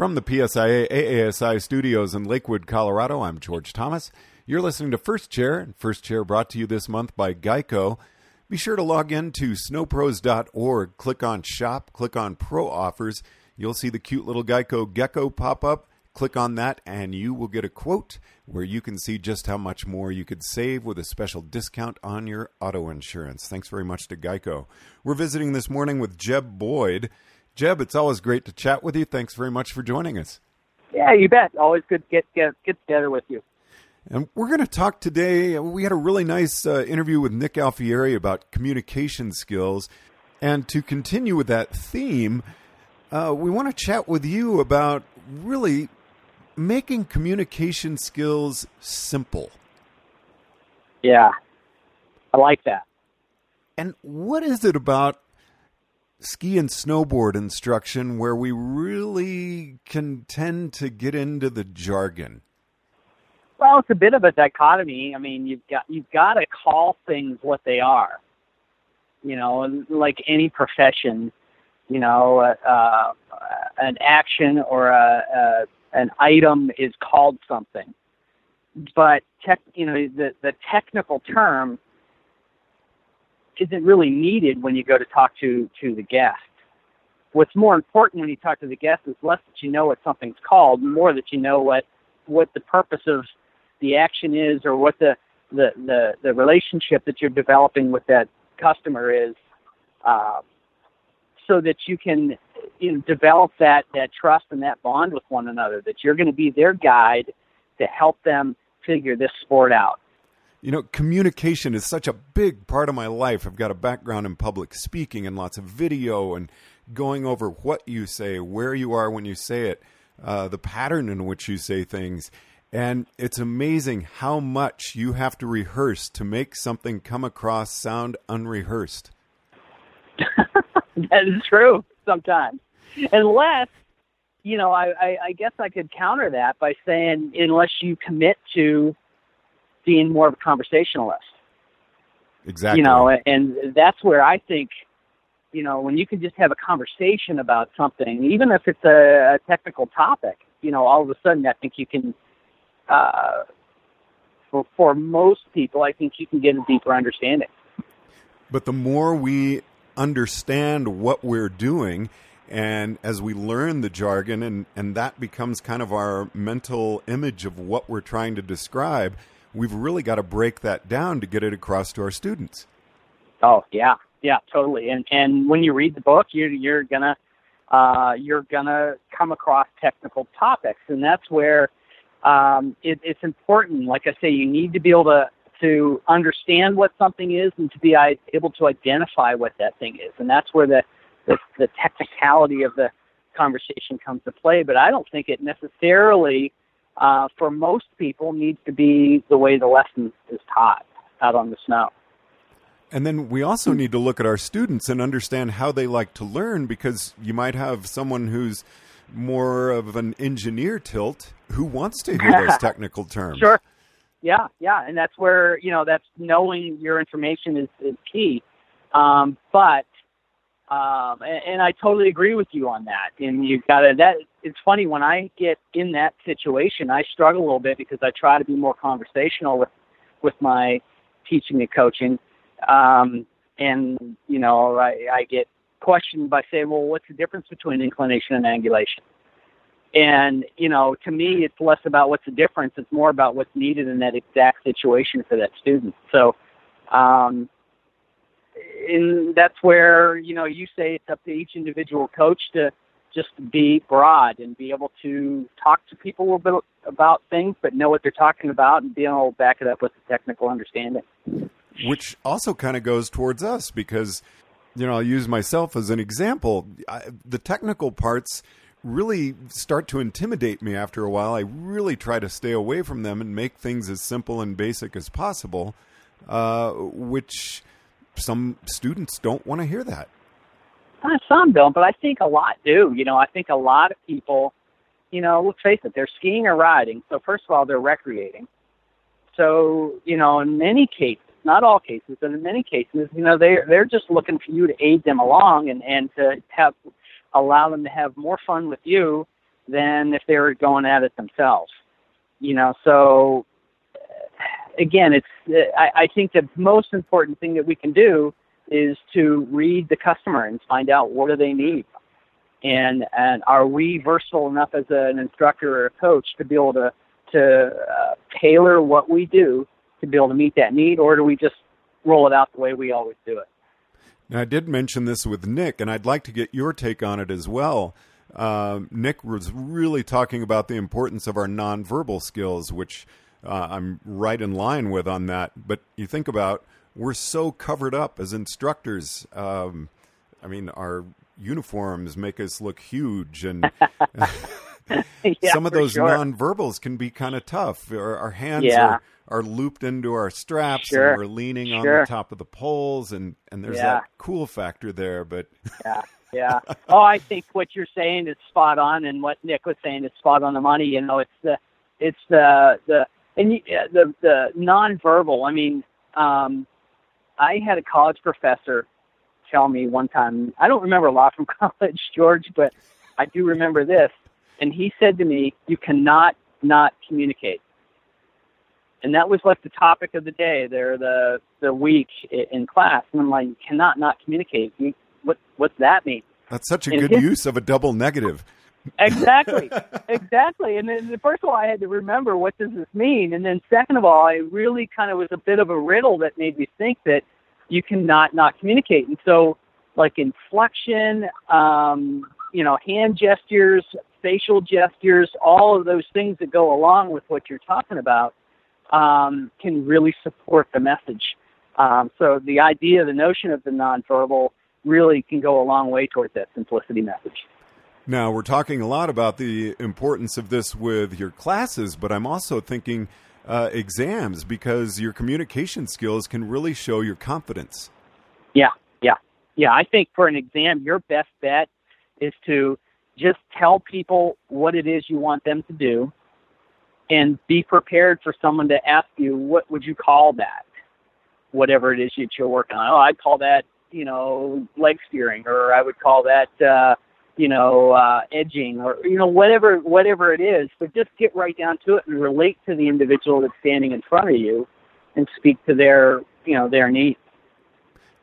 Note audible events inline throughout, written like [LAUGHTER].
From the PSIA AASI studios in Lakewood, Colorado, I'm George Thomas. You're listening to First Chair, First Chair brought to you this month by Geico. Be sure to log in to snowpros.org, click on Shop, click on Pro Offers. You'll see the cute little Geico gecko pop up. Click on that, and you will get a quote where you can see just how much more you could save with a special discount on your auto insurance. Thanks very much to Geico. We're visiting this morning with Jeb Boyd. Jeb, it's always great to chat with you. Thanks very much for joining us. Yeah, you bet. Always good to get get, get together with you. And we're going to talk today. We had a really nice uh, interview with Nick Alfieri about communication skills. And to continue with that theme, uh, we want to chat with you about really making communication skills simple. Yeah, I like that. And what is it about ski and snowboard instruction where we really can tend to get into the jargon? Well, it's a bit of a dichotomy. I mean, you've got you've got to call things what they are. You know, like any profession, you know, uh, uh, an action or a, a, an item is called something, but tech, you know, the the technical term isn't really needed when you go to talk to to the guest. What's more important when you talk to the guest is less that you know what something's called, more that you know what what the purpose of the action is or what the the the, the relationship that you're developing with that customer is, uh, so that you can you know, develop that that trust and that bond with one another. That you're going to be their guide to help them figure this sport out. You know, communication is such a big part of my life. I've got a background in public speaking and lots of video and going over what you say, where you are when you say it, uh, the pattern in which you say things. And it's amazing how much you have to rehearse to make something come across sound unrehearsed. [LAUGHS] that is true sometimes. Unless, you know, I, I, I guess I could counter that by saying, unless you commit to being more of a conversationalist. Exactly. You know, and that's where I think, you know, when you can just have a conversation about something, even if it's a, a technical topic, you know, all of a sudden I think you can, uh, for, for most people, I think you can get a deeper understanding. But the more we understand what we're doing, and as we learn the jargon, and, and that becomes kind of our mental image of what we're trying to describe, we've really got to break that down to get it across to our students. Oh yeah, yeah, totally. And and when you read the book, you're you're gonna uh, you're gonna come across technical topics, and that's where um, it, it's important. Like I say, you need to be able to to understand what something is and to be able to identify what that thing is, and that's where the the, the technicality of the conversation comes to play. But I don't think it necessarily uh, for most people needs to be the way the lesson is taught out on the snow. And then we also need to look at our students and understand how they like to learn because you might have someone who's more of an engineer tilt who wants to hear those [LAUGHS] technical terms. Sure. Yeah, yeah, and that's where you know that's knowing your information is, is key. Um, but um, and, and I totally agree with you on that. And you've got to that. It's funny when I get in that situation, I struggle a little bit because I try to be more conversational with with my teaching and coaching. Um, and you know, I, I get questioned by saying, "Well, what's the difference between inclination and angulation?" And you know, to me, it's less about what's the difference; it's more about what's needed in that exact situation for that student. So, um, and that's where you know you say it's up to each individual coach to just be broad and be able to talk to people a little bit about things, but know what they're talking about and be able to back it up with a technical understanding. Which also kind of goes towards us because, you know, I'll use myself as an example. I, the technical parts really start to intimidate me after a while. I really try to stay away from them and make things as simple and basic as possible, uh, which some students don't want to hear that. Uh, some don't, but I think a lot do. You know, I think a lot of people, you know, let's face it, they're skiing or riding. So first of all, they're recreating. So you know, in many cases, not all cases, but in many cases, you know, they they're just looking for you to aid them along and and to have allow them to have more fun with you than if they were going at it themselves. You know, so again, it's I, I think the most important thing that we can do is to read the customer and find out what do they need, and and are we versatile enough as an instructor or a coach to be able to to uh, tailor what we do to be able to meet that need, or do we just roll it out the way we always do it? Now, I did mention this with Nick, and I'd like to get your take on it as well. Uh, Nick was really talking about the importance of our nonverbal skills, which uh, I'm right in line with on that. But you think about we're so covered up as instructors. Um, I mean, our uniforms make us look huge, and [LAUGHS] [LAUGHS] yeah, some of those sure. nonverbals can be kind of tough. Our, our hands yeah. are, are looped into our straps, sure. and we're leaning sure. on the top of the poles, and and there's yeah. that cool factor there. But yeah, [LAUGHS] yeah. Oh, I think what you're saying is spot on, and what Nick was saying is spot on the money. You know, it's the it's the the and you, the the nonverbal. I mean, um, I had a college professor tell me one time. I don't remember a lot from [LAUGHS] college, George, but I do remember this. And he said to me, "You cannot not communicate." And that was like the topic of the day, there the the week in class. And I'm like, "You cannot not communicate." You, what what's that mean? That's such a And good his- use of a double negative. Exactly. [LAUGHS] Exactly. And then first of all i had to remember what does this mean? And then second of all i really kind of was a bit of a riddle that made me think that you cannot not communicate. And so like inflection um you know hand gestures facial gestures all of those things that go along with what you're talking about um can really support the message. Um so the idea the notion of the nonverbal really can go a long way towards that simplicity message Now, we're talking a lot about the importance of this with your classes, but I'm also thinking uh, exams because your communication skills can really show your confidence. Yeah, yeah, yeah. I think for an exam, your best bet is to just tell people what it is you want them to do, and be prepared for someone to ask you, "What would you call that?" Whatever it is that you're working on. Oh, I'd call that, you know, leg steering, or I would call that, uh, you know, uh, edging, or you know, whatever, whatever it is. But just get right down to it and relate to the individual that's standing in front of you, and speak to their, you know, their needs.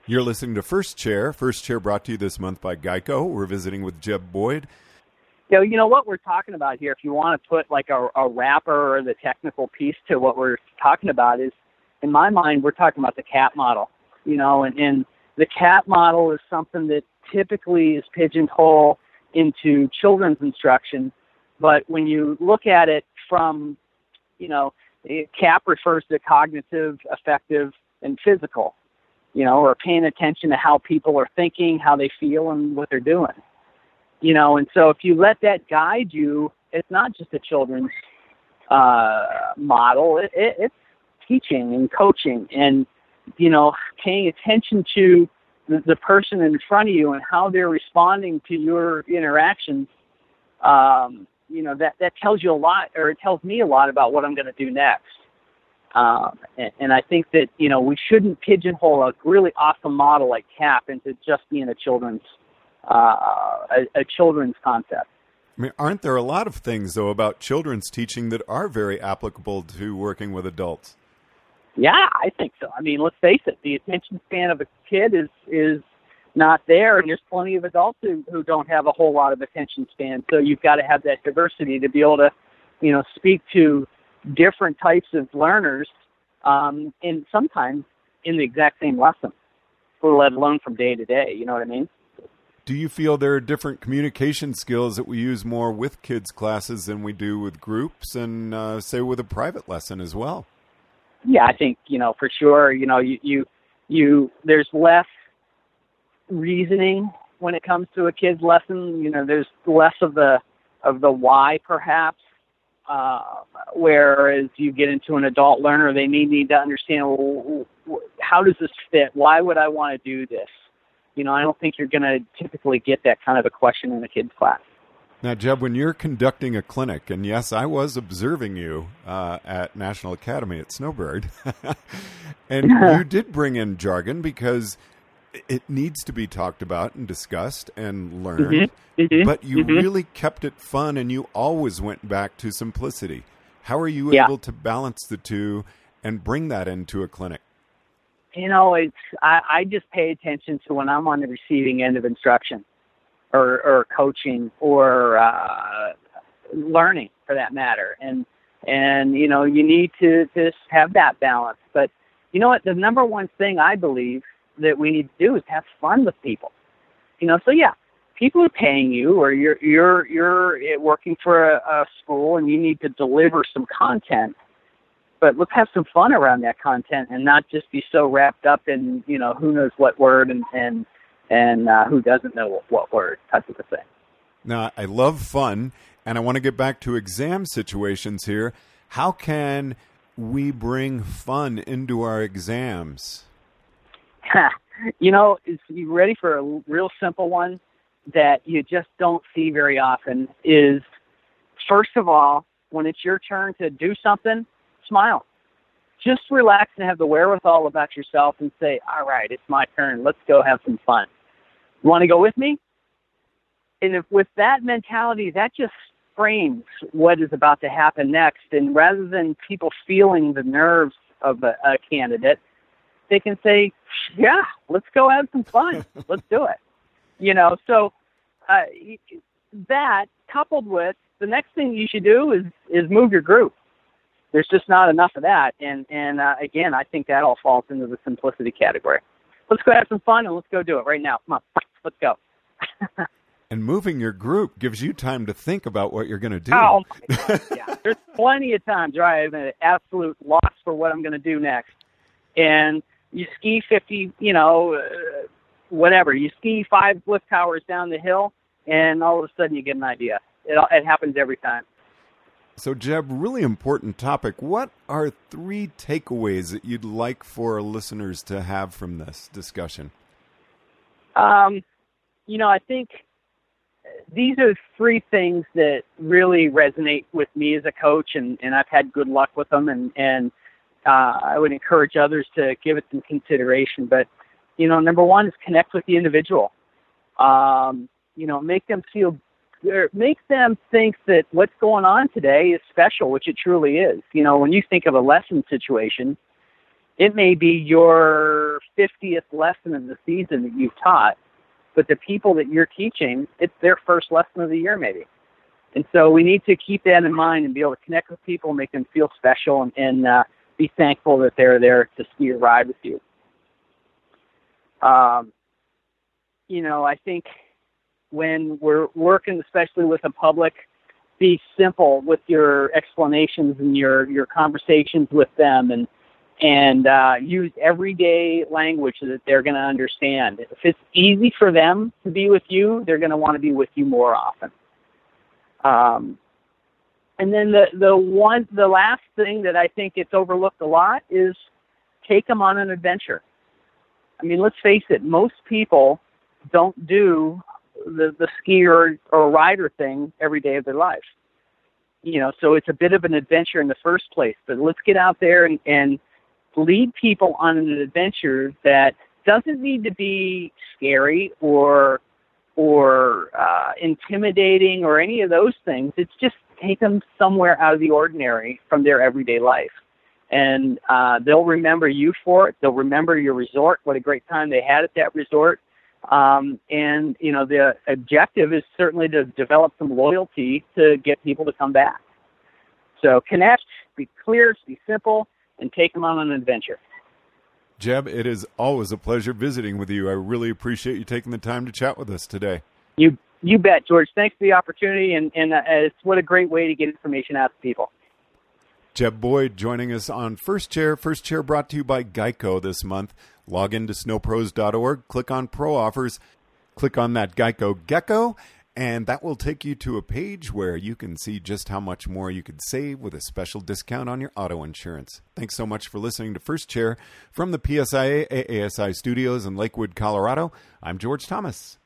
You're listening to First Chair. First Chair brought to you this month by Geico. We're visiting with Jeb Boyd. you know, you know what we're talking about here. If you want to put like a, a wrapper or the technical piece to what we're talking about, is in my mind we're talking about the CAP model. You know, and, and the CAP model is something that typically is pigeonholed into children's instruction, but when you look at it from, you know, CAP refers to cognitive, affective, and physical. You know, or paying attention to how people are thinking, how they feel, and what they're doing you know and so if you let that guide you it's not just a children's uh model it, it, it's teaching and coaching and you know paying attention to the, the person in front of you and how they're responding to your interactions um you know that that tells you a lot or it tells me a lot about what i'm going to do next um, and, and I think that you know we shouldn't pigeonhole a really awesome model like CAP into just being a children's uh, a, a children's concept. I mean, aren't there a lot of things, though, about children's teaching that are very applicable to working with adults? Yeah, I think so. I mean, let's face it, the attention span of a kid is is not there, and there's plenty of adults who, who don't have a whole lot of attention span. So you've got to have that diversity to be able to, you know, speak to different types of learners, um, and sometimes in the exact same lesson, let alone from day to day. You know what I mean? Do you feel there are different communication skills that we use more with kids' classes than we do with groups and, uh, say, with a private lesson as well? Yeah, I think you know for sure. You know, you you you there's less reasoning when it comes to a kid's lesson. You know, there's less of the of the why perhaps. Uh, whereas you get into an adult learner, they may need to understand well, how does this fit? Why would I want to do this? You know, I don't think you're going to typically get that kind of a question in a kid's class. Now, Jeb, when you're conducting a clinic, and yes, I was observing you uh, at National Academy at Snowbird, [LAUGHS] and [LAUGHS] you did bring in jargon because it needs to be talked about and discussed and learned. Mm-hmm. Mm-hmm. But you Mhm. really kept it fun and you always went back to simplicity. How are you Yeah. able to balance the two and bring that into a clinic? you know, it's I, I just pay attention to when I'm on the receiving end of instruction or or coaching or uh, learning for that matter. And and you know, you need to just have that balance. But you know what? The number one thing I believe that we need to do is have fun with people. You know, so yeah, people are paying you, or you're you're you're working for a, a school, and you need to deliver some content but let's have some fun around that content and not just be so wrapped up in you know who knows what word and and and uh, who doesn't know what, what word type of a thing. Now, I love fun, and I want to get back to exam situations here. How can we bring fun into our exams? [LAUGHS] you know, is you ready for a real simple one that you just don't see very often? Is first of all, when it's your turn to do something, smile. Just relax and have the wherewithal about yourself and say, "All right, it's my turn. Let's go have some fun." Want to go with me? And if with that mentality, that just frames what is about to happen next. And rather than people feeling the nerves of a, a candidate, they can say, "Yeah, let's go have some fun. [LAUGHS] let's do it." You know, so uh, that coupled with the next thing you should do is is move your group. There's just not enough of that, and and uh, again, I think that all falls into the simplicity category. Let's go have some fun and let's go do it right now. Come on, let's go. [LAUGHS] And moving your group gives you time to think about what you're going to do. Oh my [LAUGHS] God. yeah. There's plenty of times where I'm at an absolute loss for what I'm going to do next. And you ski 50, you know, uh, whatever. You ski five lift towers down the hill, and all of a sudden you get an idea. It, it happens every time. So, Jeb, really important topic. What are three takeaways that you'd like for listeners to have from this discussion? Um, you know, I think these are three things that really resonate with me as a coach, and, and I've had good luck with them, and, and uh, I would encourage others to give it some consideration. But, you know, number one is connect with the individual. Um, you know, make them feel, or make them think that what's going on today is special, which it truly is. You know, when you think of a lesson situation, it may be your 50th lesson of the season that you've taught, but the people that you're teaching, it's their first lesson of the year maybe. And so we need to keep that in mind and be able to connect with people, make them feel special, and, and uh, be thankful that they're there to ski or ride with you. Um, you know, I think when we're working, especially with the public, be simple with your explanations and your your conversations with them, and and uh, use everyday language that they're going to understand. If it's easy for them to be with you, they're going to want to be with you more often. Um, and then the the one the last thing that I think gets overlooked a lot is take them on an adventure. I mean, let's face it, most people don't do the the skier or rider thing every day of their life. You know, so it's a bit of an adventure in the first place. But let's get out there and, and lead people on an adventure that doesn't need to be scary or or uh, intimidating or any of those things. It's just take them somewhere out of the ordinary from their everyday life. And uh, they'll remember you for it. They'll remember your resort, what a great time they had at that resort. Um, and, you know, the objective is certainly to develop some loyalty to get people to come back. So connect, be clear, be simple, and take them on an adventure. Jeb, it is always a pleasure visiting with you. I really appreciate you taking the time to chat with us today. You you bet, George. Thanks for the opportunity, and, and uh, it's what a great way to get information out to people. Jeb Boyd joining us on First Chair. First Chair brought to you by Geico this month. Log into snowpros.org, click on Pro Offers, click on that Geico Gecko, and that will take you to a page where you can see just how much more you could save with a special discount on your auto insurance. Thanks so much for listening to First Chair from the PSIA AASI studios in Lakewood, Colorado. I'm George Thomas.